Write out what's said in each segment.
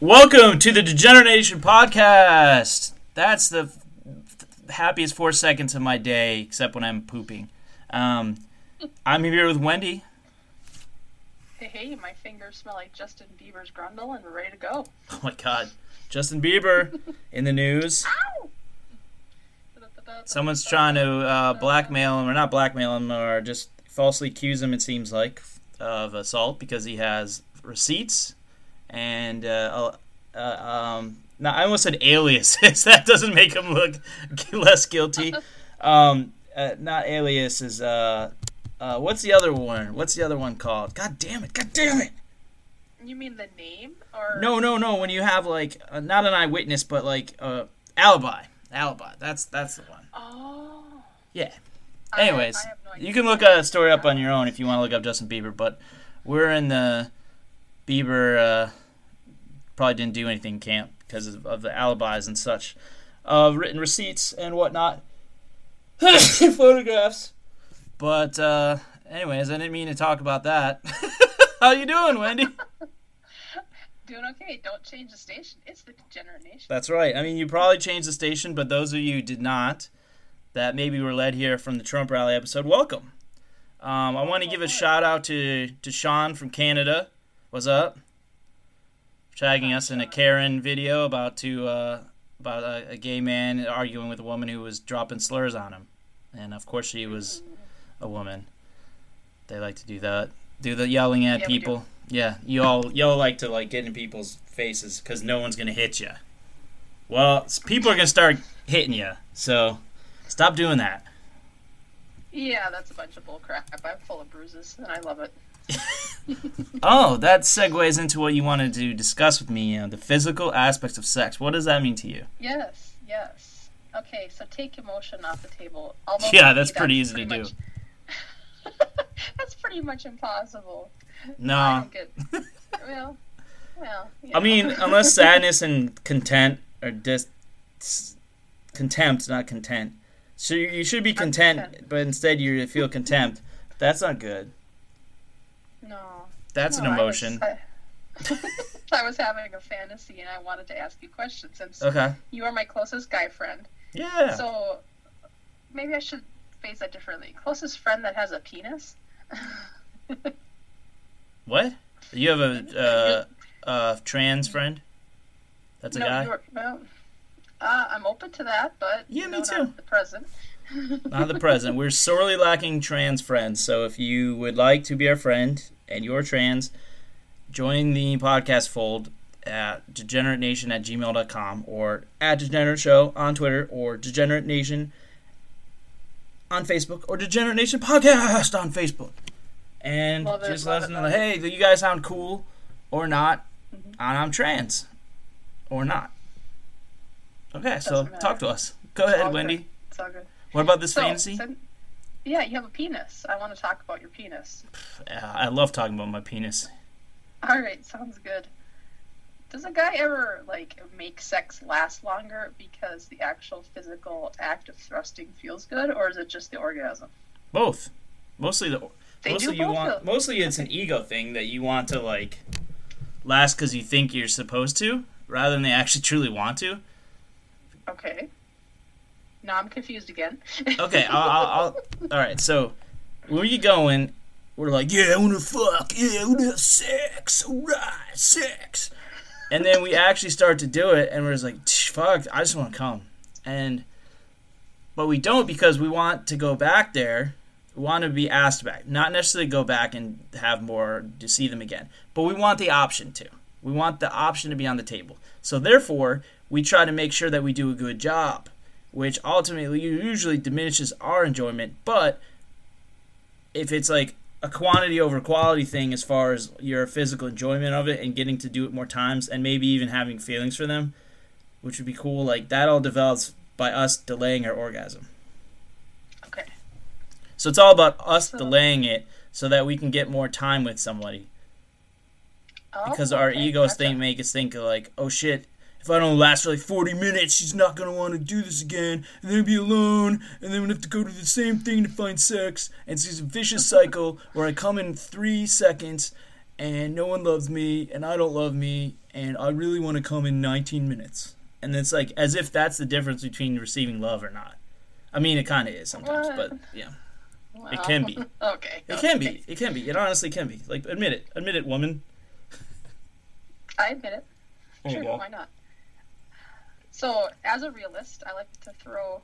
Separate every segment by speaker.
Speaker 1: Welcome to the Degenerate Nation podcast. That's the f- happiest four seconds of my day, except when I'm pooping. Um, I'm here with Wendy.
Speaker 2: Hey, hey, my fingers smell like Justin Bieber's grundle and we're ready to go.
Speaker 1: Oh my God, Justin Bieber in the news.
Speaker 2: Ow!
Speaker 1: Someone's trying to uh, blackmail him, or not blackmail him, or just falsely accuse him. It seems like of assault because he has receipts and uh, uh, um, no, I almost said aliases. that doesn't make him look less guilty. Um, uh, not aliases. Uh, uh, what's the other one? What's the other one called? God damn it! God damn it!
Speaker 2: You mean the name or
Speaker 1: No, no, no. When you have like uh, not an eyewitness, but like uh, alibi. Alibi. That's that's the one.
Speaker 2: Oh.
Speaker 1: Yeah.
Speaker 2: I-
Speaker 1: Anyways,
Speaker 2: I have no
Speaker 1: you can look a story up on your own if you want to look up Justin Bieber, but we're in the Bieber uh, probably didn't do anything in camp because of, of the alibis and such, uh, written receipts and whatnot, photographs. But uh, anyways, I didn't mean to talk about that. How you doing, Wendy?
Speaker 2: Doing okay. Don't change the station. It's the Degenerate Nation.
Speaker 1: That's right. I mean, you probably changed the station, but those of you who did not, that maybe were led here from the Trump rally episode, welcome. Um, I want to give a shout out to, to Sean from Canada. What's up? Tagging us in a Karen video about to uh, about a, a gay man arguing with a woman who was dropping slurs on him, and of course she was a woman. They like to do that, do the yelling at
Speaker 2: Yeah,
Speaker 1: people. Yeah, you all you all like to like get in people's faces because no one's gonna hit you. Well, people are gonna start hitting you, so stop doing that.
Speaker 2: Yeah, that's a bunch of bullcrap. I'm full of bruises and I love it.
Speaker 1: Oh, that segues into what you wanted to discuss with me, you know, the physical aspects of sex. What does that mean to you?
Speaker 2: Yes, yes. Okay, so take emotion off the table. Although
Speaker 1: Yeah, that's pretty easy to
Speaker 2: pretty much- that's pretty much impossible. I
Speaker 1: No,
Speaker 2: get. Well, well.
Speaker 1: I mean, unless sadness and content are just s- contempt, not content. So you, you should be content,
Speaker 2: content.
Speaker 1: but instead you feel contempt. That's not good.
Speaker 2: No.
Speaker 1: That's
Speaker 2: No,
Speaker 1: an
Speaker 2: I was-
Speaker 1: emotion.
Speaker 2: I, I was having a fantasy and I wanted to ask you questions since
Speaker 1: Okay.
Speaker 2: you are my closest guy friend.
Speaker 1: Yeah.
Speaker 2: So maybe I should phrase that differently. Closest friend that has a penis?
Speaker 1: What? You have a uh, uh, trans friend? That's a
Speaker 2: no,
Speaker 1: guy?
Speaker 2: well, uh, I'm open to that, but
Speaker 1: Yeah, me too.
Speaker 2: Not the present.
Speaker 1: Not the present. We're sorely lacking trans friends. So if you would like to be our friend and you're trans, join the podcast fold at degeneratenation at gmail.com or at degenerate show on Twitter or degenerate nation on Facebook or degenerate nation podcast on Facebook. And just let us know, hey, do you guys sound cool or not?
Speaker 2: Mm-hmm.
Speaker 1: And I'm trans or not. Okay, so
Speaker 2: matter.
Speaker 1: talk to us. Go
Speaker 2: all
Speaker 1: ahead. Wendy.
Speaker 2: It's.
Speaker 1: What about this
Speaker 2: So,
Speaker 1: fantasy?
Speaker 2: Yeah, you have a penis. I want to talk about your penis.
Speaker 1: Yeah, I love talking about my penis.
Speaker 2: All right, sounds good. Does a guy ever like make sex last longer because the actual physical act of thrusting feels good, or is it just the orgasm?
Speaker 1: Both. Mostly the
Speaker 2: They
Speaker 1: mostly
Speaker 2: do
Speaker 1: you
Speaker 2: both
Speaker 1: want
Speaker 2: of-
Speaker 1: mostly it's an ego thing that you want to like last cuz you think you're supposed to rather than they actually truly want to.
Speaker 2: Okay. Now I'm confused again.
Speaker 1: Okay, I'll, I'll, I'll all right. So where we get going, we're like, yeah, I want to fuck, yeah, I want to have sex, all right, sex, and then we actually start to do it, and we're just like, fuck, I just want to come, and but we don't because we want to go back there. We want to be asked back, not necessarily go back and have more to see them again, but we want the option to. We want the option to be on the table. So therefore, we try to make sure that we do a good job which ultimately usually diminishes our enjoyment. But if it's like a quantity over quality thing as far as your physical enjoyment of it and getting to do it more times and maybe even having feelings for them, which would be cool, like that all develops by us delaying our orgasm.
Speaker 2: okay.
Speaker 1: So it's all about us
Speaker 2: So-
Speaker 1: delaying it so that we can get more time with somebody.
Speaker 2: Oh,
Speaker 1: Because our
Speaker 2: okay,
Speaker 1: egos
Speaker 2: gotcha.
Speaker 1: think make us think of like, oh shit, if I don't last for like 40 minutes, she's not gonna want to do this again, and then I'll be alone, and then I'm have to go to the same thing to find sex, and it's this vicious cycle where I come in three seconds, and no one loves me, and I don't love me, and I really want to come in 19 minutes. And it's like as if that's the difference between receiving love or not. I mean, it kind of is sometimes,
Speaker 2: What?
Speaker 1: but yeah,
Speaker 2: Wow.
Speaker 1: it can be.
Speaker 2: okay.
Speaker 1: It can
Speaker 2: okay.
Speaker 1: be. It can be. It honestly can be. Like, admit it. Admit it, woman.
Speaker 2: I admit it.
Speaker 1: There
Speaker 2: Sure, why not? So, as a realist, I like to throw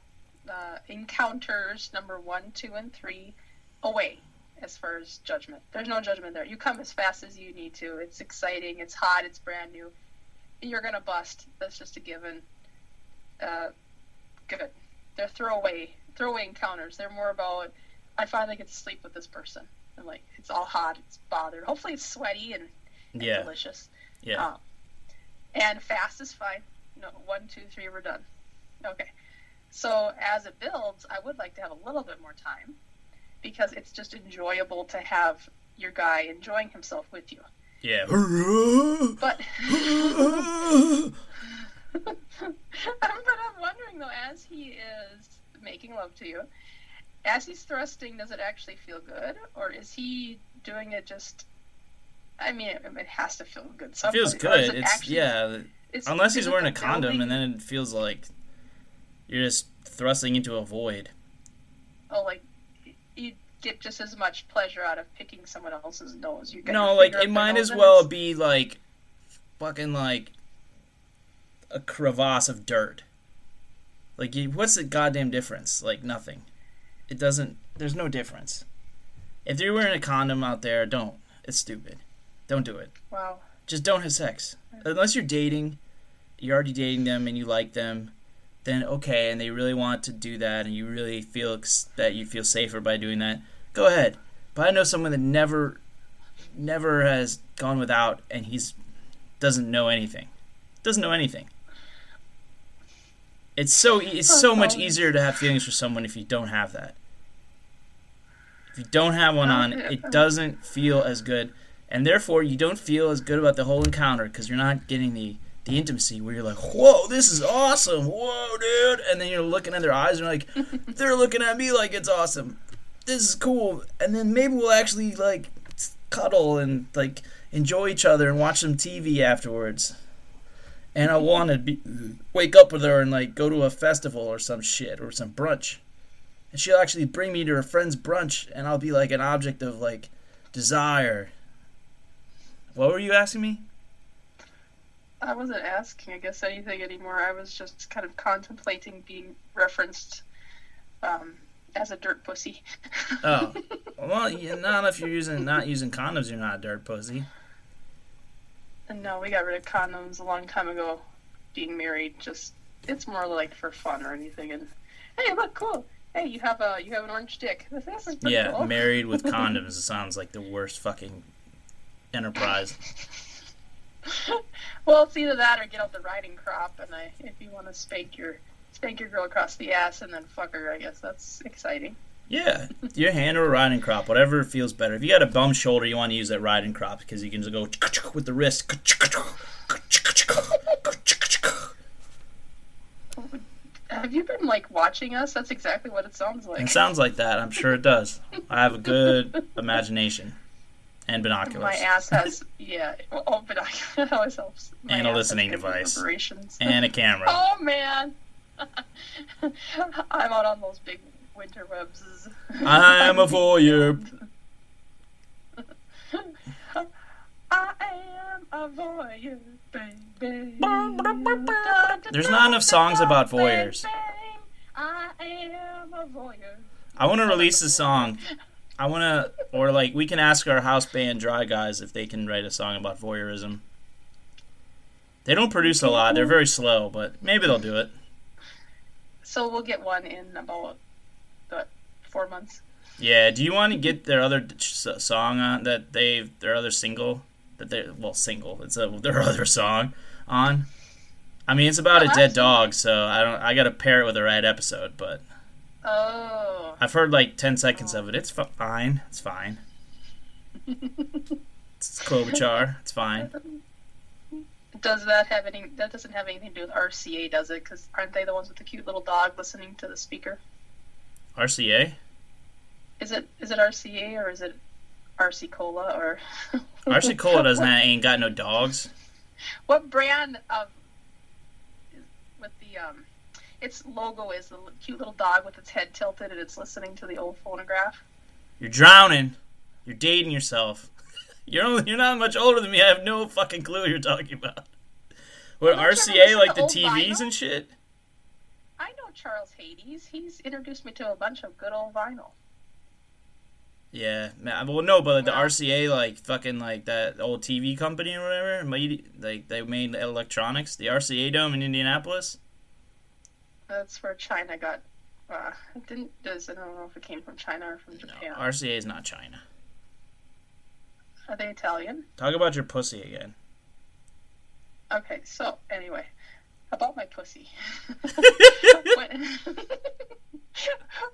Speaker 2: uh, encounters number one, two, and three away as far as judgment. There's no judgment there. You come as fast as you need to. It's exciting. It's hot. It's brand new. You're gonna bust. That's just a given. Uh, good. They're throwaway throwaway encounters. They're more about I finally get to sleep with this person. And like it's all hot. It's bothered. Hopefully it's sweaty and, and
Speaker 1: Yeah.
Speaker 2: delicious.
Speaker 1: Yeah.
Speaker 2: Um, and fast is fine. No, one, two, three, we're done. Okay. So as it builds, I would like to have a little bit more time because it's just enjoyable to have your guy enjoying himself with you.
Speaker 1: Yeah.
Speaker 2: But but I'm wondering though, as he is making love to you, as he's thrusting, does it actually feel good, or is he doing it just? I mean, it, it has to feel good.
Speaker 1: It feels good.
Speaker 2: it
Speaker 1: It's
Speaker 2: actually-
Speaker 1: yeah.
Speaker 2: It's-
Speaker 1: Unless he's wearing a condom,
Speaker 2: building-
Speaker 1: and then it feels like you're just thrusting into a void.
Speaker 2: oh, like you get just as much pleasure out of picking someone else's nose. You get
Speaker 1: No, like it might as well be like fucking like a crevasse of dirt. Like, you- what's the goddamn difference? Like nothing. It doesn't. There's no difference. If you're wearing a condom out there, don't. It's stupid. Don't do it.
Speaker 2: Wow.
Speaker 1: Just don't have sex unless you're dating. You're already dating them and you like them. Then okay, and they really want to do that, and you really feel that you feel safer by doing that. Go ahead. But I know someone that never, never has gone without, and he's doesn't know anything. Doesn't know anything. It's so it's so much easier to have feelings for someone if you don't have that. If you don't have one on, it doesn't feel as good, and therefore you don't feel as good about the whole encounter because you're not getting the the intimacy where you're like, "Whoa, this is awesome! Whoa, dude!" And then you're looking at their eyes and you're like, "They're looking at me like it's awesome. This is cool." And then maybe we'll actually like cuddle and like enjoy each other and watch some TV afterwards. And I want to be wake up with her and like go to a festival or some shit or some brunch. And she'll actually bring me to her friend's brunch and I'll be like an object of like desire. What were you asking me?
Speaker 2: I wasn't asking, I guess, anything anymore. I was just kind of contemplating being referenced um, as a dirt pussy.
Speaker 1: Oh. Well, not if you're using not using condoms, you're not a dirt pussy.
Speaker 2: No, we got rid of condoms a long time ago. Being married, just it's more like for fun or anything. And hey, look, cool. Hey, you have a you have an orange dick. This is
Speaker 1: Yeah,
Speaker 2: cool.
Speaker 1: married with condoms sounds like the worst fucking enterprise.
Speaker 2: well, it's either that or get out the riding crop, and I, if you want to spank your spank your girl across the ass and then fuck her, I guess that's exciting.
Speaker 1: Yeah, your hand or a riding crop, whatever feels better. If you got a bum shoulder, you want to use that riding crop because you can just go with the wrist.
Speaker 2: Have you been like watching us? That's exactly what it sounds like.
Speaker 1: It sounds like that. I'm sure it does. I have a good imagination and binoculars
Speaker 2: My ass has yeah. Oh, binoculars always helps. My
Speaker 1: And a listening device. and a camera.
Speaker 2: Oh man, I'm out on those big winter webs.
Speaker 1: I'm a voyeur.
Speaker 2: I am a voyeur, baby.
Speaker 1: There's not enough songs about voyeurs.
Speaker 2: I am a voyeur.
Speaker 1: I want to release a song. I want to, or like, we can ask our house band Dry Guys if they can write a song about voyeurism. They don't produce a lot. They're very slow, but maybe they'll do it.
Speaker 2: So we'll get one in about what four months.
Speaker 1: Yeah. Do you want to get their other song on that they their other single that they well single it's a their other song on? I mean, it's about a
Speaker 2: Oh,
Speaker 1: dead
Speaker 2: absolutely.
Speaker 1: dog, so I don't. I got to pair it with the right episode, but
Speaker 2: Oh,
Speaker 1: I've heard like ten seconds of it. It's fi- fine. It's fine. It's Klobuchar. It's fine.
Speaker 2: does that have any? That doesn't have anything to do with RCA, does it? Because aren't they the ones with the cute little dog listening to the speaker?
Speaker 1: RCA.
Speaker 2: Is it is it RCA or is it RC Cola or
Speaker 1: RC Cola doesn't have, ain't got no dogs.
Speaker 2: what brand of with the um its logo is the cute little dog with its head tilted and it's listening to the old phonograph.
Speaker 1: You're drowning. You're dating yourself. You're only, you're not much older than me. I have no fucking clue what you're talking about. What
Speaker 2: Well, don't you ever
Speaker 1: RCA like
Speaker 2: to
Speaker 1: the TVs
Speaker 2: vinyl?
Speaker 1: and shit?
Speaker 2: I know Charles Hades. He's introduced me to a bunch of good old vinyl.
Speaker 1: Yeah, man. Well, no, but like the
Speaker 2: Yeah.
Speaker 1: RCA, like fucking like that old TV company or whatever, made, like they made electronics. The RCA Dome in Indianapolis.
Speaker 2: That's where China got. Uh, it didn't does I don't know if it came from China or from
Speaker 1: No,
Speaker 2: Japan.
Speaker 1: RCA is not China.
Speaker 2: Are they Italian?
Speaker 1: Talk about your pussy again.
Speaker 2: Okay, so anyway, about my pussy. when,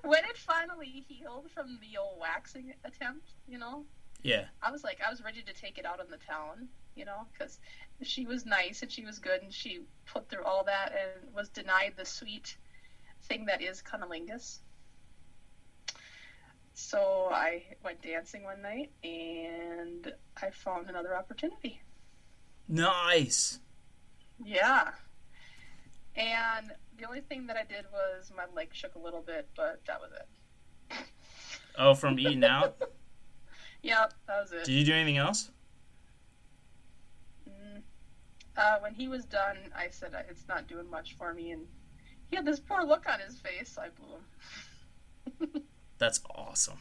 Speaker 2: when it finally healed from the old waxing attempt, you know,
Speaker 1: Yeah,
Speaker 2: I was like, I was ready to take it out on the town, you know, because she was nice and she was good and she put through all that and was denied the sweet thing that is cunnilingus. So I went dancing one night and I found another opportunity.
Speaker 1: nice.
Speaker 2: Yeah. And the only thing that I did was my leg shook a little bit, but that was it.
Speaker 1: Oh, from eating out.
Speaker 2: Yep, that was it.
Speaker 1: Did you do anything else?
Speaker 2: Uh, when he was done, I said "Uh, it's not doing much for me, and he had this poor look on his face. So I blew him.
Speaker 1: That's awesome.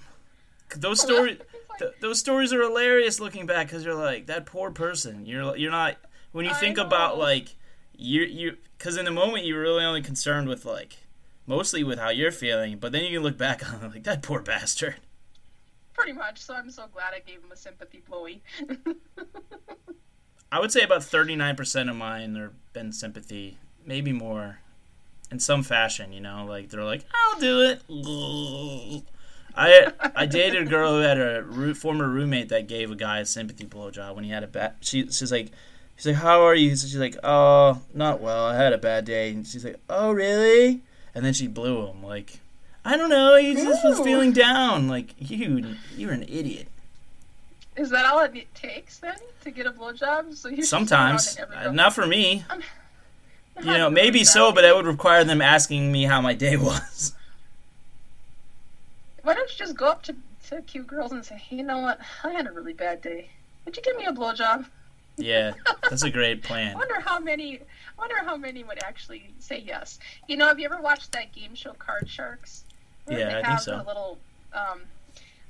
Speaker 1: Those stories,
Speaker 2: like,
Speaker 1: th- those stories are hilarious looking back because you're like that poor person. You're you're not when you think about like you you because in the moment you're really only concerned with like mostly with how you're feeling, but then you can look back on it like that poor bastard.
Speaker 2: Pretty much. So I'm so glad I gave him a sympathy blowy.
Speaker 1: I would say about thirty nine percent of mine have been sympathy, maybe more, in some fashion. You know, like they're like, "I'll do it." I I dated a girl who had a roo- former roommate that gave a guy a sympathy blowjob when he had a bad. She she's like, she's like, "How are you?" She's like, "Oh, not well. I had a bad day." And she's like, "Oh, really?" And then she blew him. Like, I don't know. He just was feeling down. Like you, you're an idiot.
Speaker 2: Is that all it takes then to get a blowjob? So you just go around
Speaker 1: Sometimes, Uh, not for me.
Speaker 2: I'm
Speaker 1: You know, maybe
Speaker 2: that.
Speaker 1: so, but that would require them asking me how my day was.
Speaker 2: Why don't you just go up to, to cute girls and say, hey, you know what? I had a really bad day. Would you give me a blowjob?
Speaker 1: Yeah, that's a great plan.
Speaker 2: I wonder how many. I wonder how many would actually say yes. You know, have you ever watched that game show Card Sharks? Where
Speaker 1: Yeah,
Speaker 2: they
Speaker 1: I think so.
Speaker 2: A little. Um,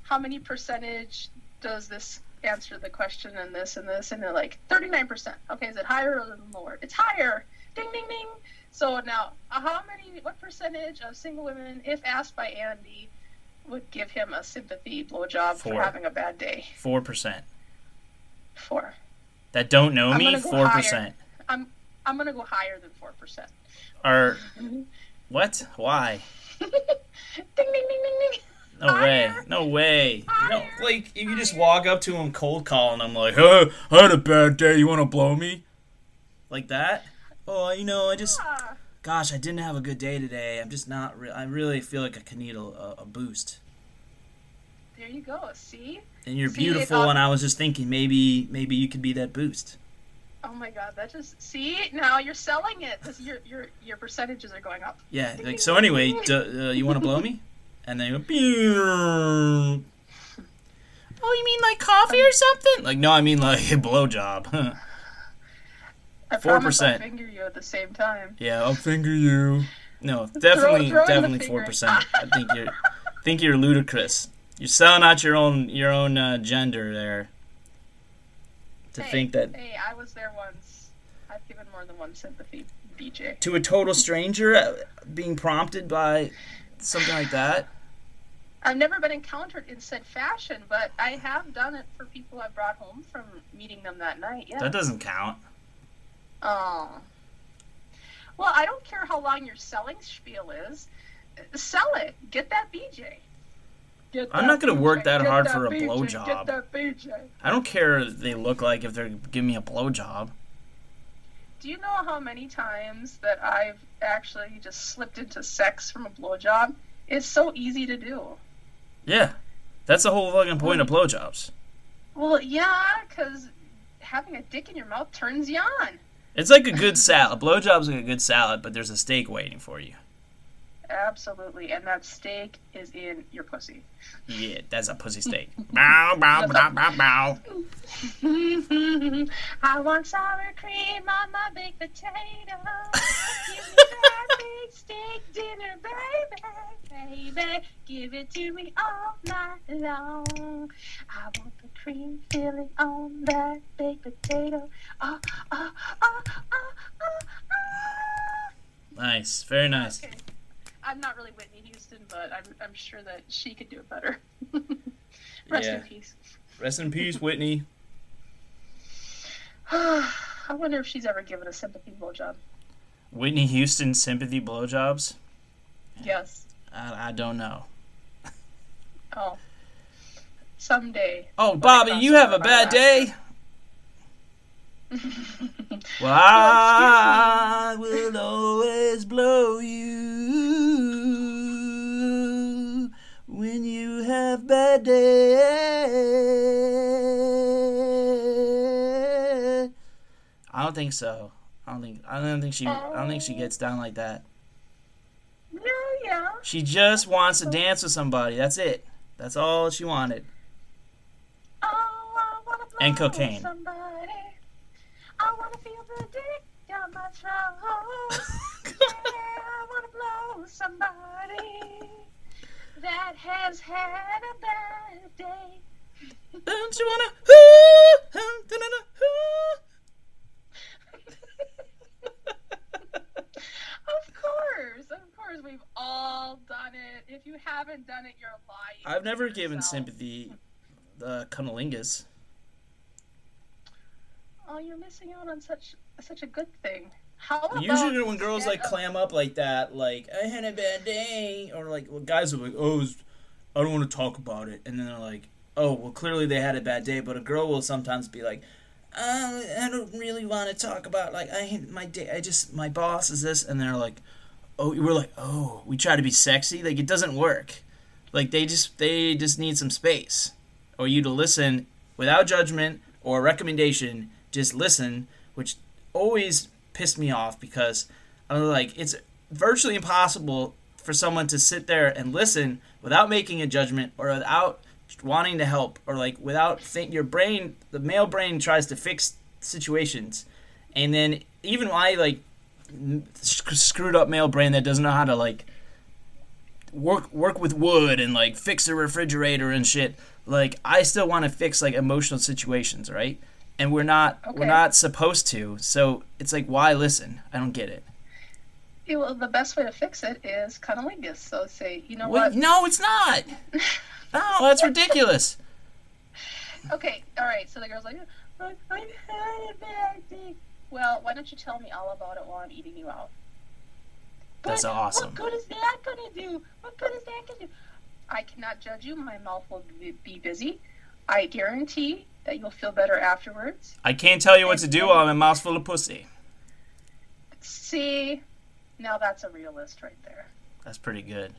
Speaker 2: how many percentage does this answer the question and this and this? And they're like thirty nine percent. Okay, is it higher or lower? It's higher. Ding ding ding. So now, uh, how many? What percentage of single women, if asked by Andy, would give him a sympathy blowjob for having a bad day?
Speaker 1: Four percent
Speaker 2: Four.
Speaker 1: that don't know me.
Speaker 2: go
Speaker 1: Four
Speaker 2: higher.
Speaker 1: percent
Speaker 2: I'm I'm gonna go higher than four percent.
Speaker 1: are what? Why?
Speaker 2: ding ding ding ding ding.
Speaker 1: No way. No way. No,
Speaker 2: Higher.
Speaker 1: like if you just walk up to him cold calling. I'm like, "Hey, I had a bad day. You want to blow me?" Like that? Oh, you know, I just, gosh, I didn't have a good day today. I'm just not. Re- I really feel like I could need a, a, a boost.
Speaker 2: there you go. See?
Speaker 1: And you're
Speaker 2: See,
Speaker 1: beautiful,
Speaker 2: uh,
Speaker 1: and I was just thinking maybe maybe you could be that boost.
Speaker 2: Oh my God, that just see now you're selling it. This, your your your percentages are going up.
Speaker 1: Yeah. Like so. Anyway, d- uh, you want to blow me? And then you go. "Pew." Oh, you mean like coffee or something? Like no, I mean like a blowjob.
Speaker 2: I'll
Speaker 1: 4%.
Speaker 2: finger you at the same time.
Speaker 1: yeah, I'll finger you. No, definitely,
Speaker 2: throw the
Speaker 1: definitely four percent. I think you're, think you're ludicrous. You're selling out your own your own uh, gender there. To
Speaker 2: hey,
Speaker 1: think that
Speaker 2: Hey, I was there once. I've given more than one sympathy, BJ.
Speaker 1: to a total stranger uh, being prompted by something like that.
Speaker 2: I've never been encountered in said fashion, but I have done it for people I brought home from meeting them that night. Yeah.
Speaker 1: That doesn't count.
Speaker 2: Oh. Well, I don't care how long your selling spiel is. Sell it. Get that BJ. Get
Speaker 1: I'm
Speaker 2: that
Speaker 1: not gonna work that
Speaker 2: Get
Speaker 1: hard
Speaker 2: that
Speaker 1: for a
Speaker 2: BJ.
Speaker 1: blowjob.
Speaker 2: Get that BJ.
Speaker 1: I don't care if they look like if they're giving me a blowjob.
Speaker 2: Do you know how many times that I've actually just slipped into sex from a blowjob? It's so easy to do.
Speaker 1: Yeah, that's the whole fucking point of blowjobs.
Speaker 2: Well, yeah, because having a dick in your mouth turns you on.
Speaker 1: It's like a good salad. Blowjob's like a good salad, but there's a steak waiting for you.
Speaker 2: Absolutely, and that steak is in your pussy.
Speaker 1: Yeah, that's a pussy steak. bow, bow, bow, bow, bow.
Speaker 2: I want sour cream on my baked potato. Give me that big steak dinner, baby, baby. Give it to me all night long. I want the cream filling on that baked potato. Ah, ah, ah, ah, ah, ah.
Speaker 1: Nice, very nice.
Speaker 2: Okay. I'm not really Whitney Houston, but I'm, I'm sure that she could do it better. Rest
Speaker 1: Yeah.
Speaker 2: in peace.
Speaker 1: Rest in peace, Whitney.
Speaker 2: I wonder if she's ever given a sympathy blowjob.
Speaker 1: Whitney Houston sympathy blowjobs?
Speaker 2: Yes.
Speaker 1: I, I don't know.
Speaker 2: Oh. Someday.
Speaker 1: Oh, Bobby, you have a bad day. Well, I will always blow you when you have bad day. I don't think so. I don't think. I don't think she. I don't think she gets down like that.
Speaker 2: yeah, yeah.
Speaker 1: She just wants to dance with somebody. That's it. That's all she wanted.
Speaker 2: Oh, I wanna
Speaker 1: And cocaine.
Speaker 2: Somebody. I wanna feel the dick down my throat. yeah, I wanna blow somebody that has had a bad day.
Speaker 1: Don't you wanna? Ooh, um, da-da-da,
Speaker 2: Of course, of course, we've all done it. If you haven't done it, you're lying.
Speaker 1: I've never given
Speaker 2: yourself.
Speaker 1: sympathy, uh, cunnilingus.
Speaker 2: Oh, you're missing out on such such a good thing. How about
Speaker 1: Usually when girls like clam up like that, like I had a bad day, or like well, guys are like, oh, it's- I don't want to talk about it, and then they're like, oh, well, clearly they had a bad day, but a girl will sometimes be like, uh, I don't really want to talk about like I hate my day, I just my boss is this, and they're like, oh, we're like, oh, we try to be sexy, like it doesn't work, like they just they just need some space, or you to listen without judgment or recommendation, just listen, which always pissed me off because I'm like it's virtually impossible for someone to sit there and listen without making a judgment or without wanting to help or like without think your brain the male brain tries to fix situations. And then even my like sc- screwed up male brain that doesn't know how to like work work with wood and like fix a refrigerator and shit. Like i still want to fix like emotional situations right and we're not we're not supposed to so it's like why listen i don't get it
Speaker 2: Yeah, well, the best way to fix it is cunnilingus. So say, you know
Speaker 1: Wait,
Speaker 2: what?
Speaker 1: no it's not no that's ridiculous
Speaker 2: Okay, all right. So the girl's like, "I- I've had a bad day. Well, why don't you tell me all about it while I'm eating you out?
Speaker 1: That's
Speaker 2: But
Speaker 1: awesome.
Speaker 2: What good is that gonna do? What good is that gonna do? I cannot judge you. My mouth will be busy. I guarantee that you'll feel better afterwards.
Speaker 1: i can't tell you what to do while i'm a mouth full of pussy
Speaker 2: See, now that's a realist right there.
Speaker 1: that's pretty good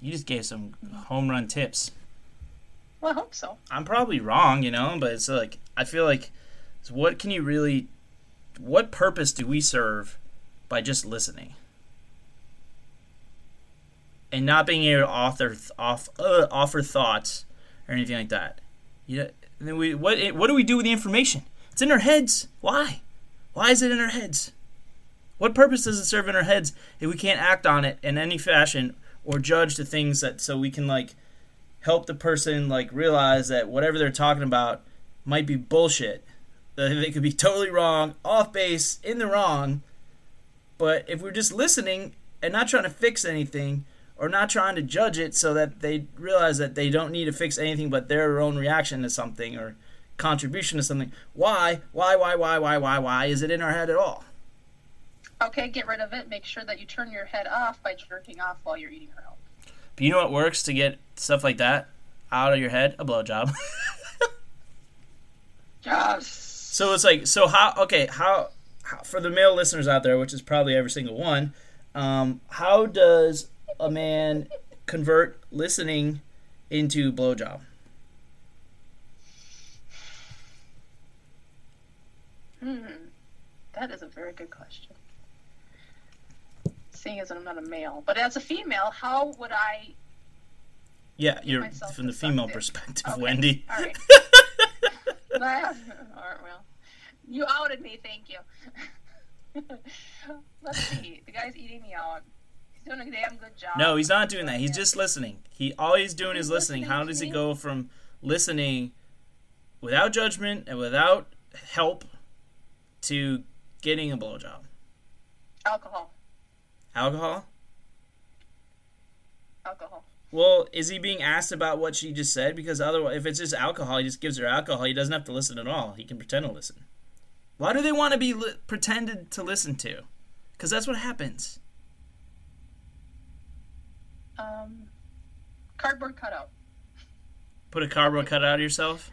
Speaker 1: you just gave some home run tips
Speaker 2: Well, I hope so.
Speaker 1: I'm probably wrong, you know, but it's like I feel like what can you really what purpose do we serve by just listening? And not being able to author off uh, offer thoughts or anything like that. You know, then we what what do we do with the information? It's in our heads. Why? Why is it in our heads? What purpose does it serve in our heads if we can't act on it in any fashion or judge the things that so we can like help the person like realize that whatever they're talking about might be bullshit. That they could be totally wrong, off base, in the wrong. But if we're just listening and not trying to fix anything or not trying to judge it so that they realize that they don't need to fix anything but their own reaction to something or contribution to something, why, why, why, why, why, why, why is it in our head at all?
Speaker 2: Okay, get rid of it. Make sure that you turn your head off by jerking off while you're eating her out.
Speaker 1: But you know what works to get stuff like that out of your head? A blowjob.
Speaker 2: Yes.
Speaker 1: So it's like, so how? Okay, how, how for the male listeners out there, which is probably every single one, um, how does a man convert listening into blowjob?
Speaker 2: Hmm. That is a very good question. Seeing as I'm not a male, but as a female, how would I?
Speaker 1: Yeah, you're from the female
Speaker 2: dick.
Speaker 1: perspective,
Speaker 2: Okay,
Speaker 1: Wendy.
Speaker 2: All right. All right. Well, you outed me. Thank you. Let's see. The guy's eating me out. He's doing a damn good job.
Speaker 1: No, he's not doing that. He's just listening. He all he's doing is listening.
Speaker 2: listening
Speaker 1: How does he go from listening without judgment and without help to getting a blowjob?
Speaker 2: Alcohol.
Speaker 1: Alcohol?
Speaker 2: Alcohol.
Speaker 1: Well, is he being asked about what she just said? Because otherwise, if it's just alcohol, he just gives her alcohol. He doesn't have to listen at all. He can pretend to listen. Why do they want to be li- pretended to listen to? Because that's what happens.
Speaker 2: Um, cardboard cutout.
Speaker 1: Put a cardboard cutout of yourself,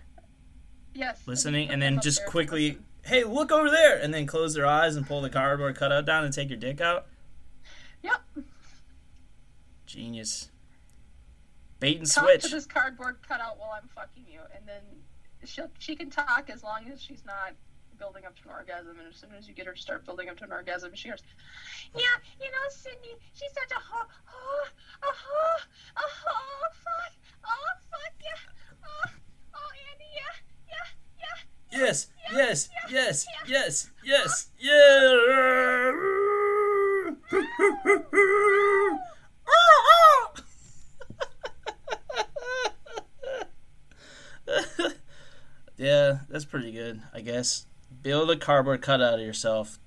Speaker 2: Yes.
Speaker 1: listening, and then just quickly, hey, look over there, and then close their eyes and pull the cardboard cutout down and take your dick out.
Speaker 2: Yep.
Speaker 1: Genius. Bait and
Speaker 2: Talk
Speaker 1: switch.
Speaker 2: to this cardboard cutout while I'm fucking you, and then she'll she can talk as long as she's not building up to an orgasm. And as soon as you get her to start building up to an orgasm, she goes, "Yeah, you know, Sydney, she's such a ho ho a ho a ho oh, fuck oh fuck yeah oh oh Andy yeah yeah yeah
Speaker 1: Yes, yes, yes, yes, yes, yes. yeah, yeah, that's pretty good, I guess. Build a cardboard cutout of yourself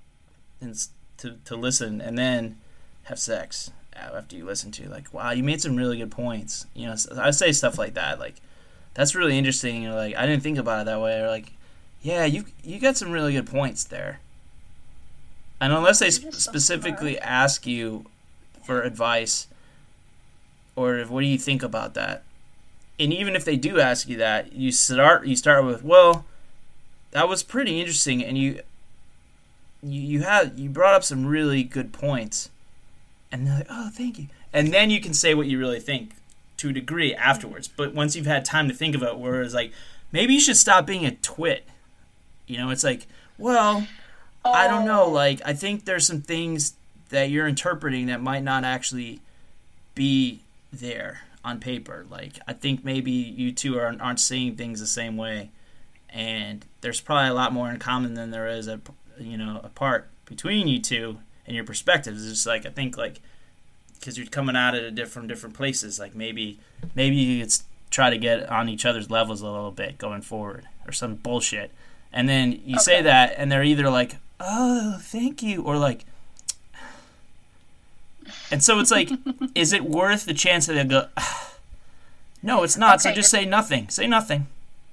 Speaker 1: and to, to listen, and then have sex after you listen to. Like, wow, you made some really good points. You know, i say stuff like that. Like, that's really interesting. You're like, I didn't think about it that way. Or like, yeah, you you got some really good points there. And unless they sp- specifically ask you for advice, or if, what do you think about that? And even if they do ask you that, you start you start with, well, that was pretty interesting, and you you you had you brought up some really good points, and they're like, oh, thank you, and then you can say what you really think to a degree afterwards. But once you've had time to think of it, where it's like, maybe you should stop being a twit. You know, it's like, well, I don't know.
Speaker 2: Oh,
Speaker 1: Like, I think there's some things that you're interpreting that might not actually be there on paper. Like, I think maybe you two aren't, aren't seeing things the same way, and there's probably a lot more in common than there is, a, you know, apart between you two and your perspectives. It's just like I think like because you're coming at it different different places. Like maybe maybe you could try to get on each other's levels a little bit going forward, or some bullshit. And then you say that, and they're either like, "Oh, thank you," or like, and so it's like, is it worth the chance that they go? no, it's not. so just say nothing. Say nothing.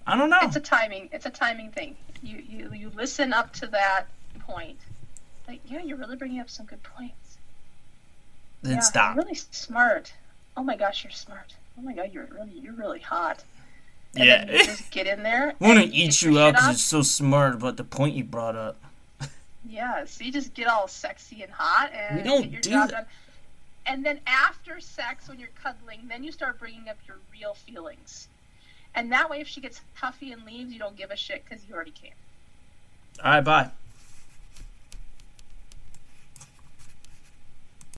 Speaker 1: I don't know.
Speaker 2: It's a timing. It's a timing thing. You you you listen up to that point. Like, yeah, you're really bringing up some good points.
Speaker 1: then
Speaker 2: yeah,
Speaker 1: stop.
Speaker 2: You're really smart. Oh my gosh, you're smart. Oh my god, you're really you're really hot. And
Speaker 1: Yeah.
Speaker 2: then just get in there.
Speaker 1: I want to eat you out because you're so smart about the point you brought up.
Speaker 2: Yeah, so you just get all sexy and hot and
Speaker 1: We don't
Speaker 2: get your
Speaker 1: do
Speaker 2: job
Speaker 1: that.
Speaker 2: done. And then after sex, when you're cuddling, then you start bringing up your real feelings. And that way, if she gets huffy and leaves, you don't give a shit because you already came.
Speaker 1: All right, bye.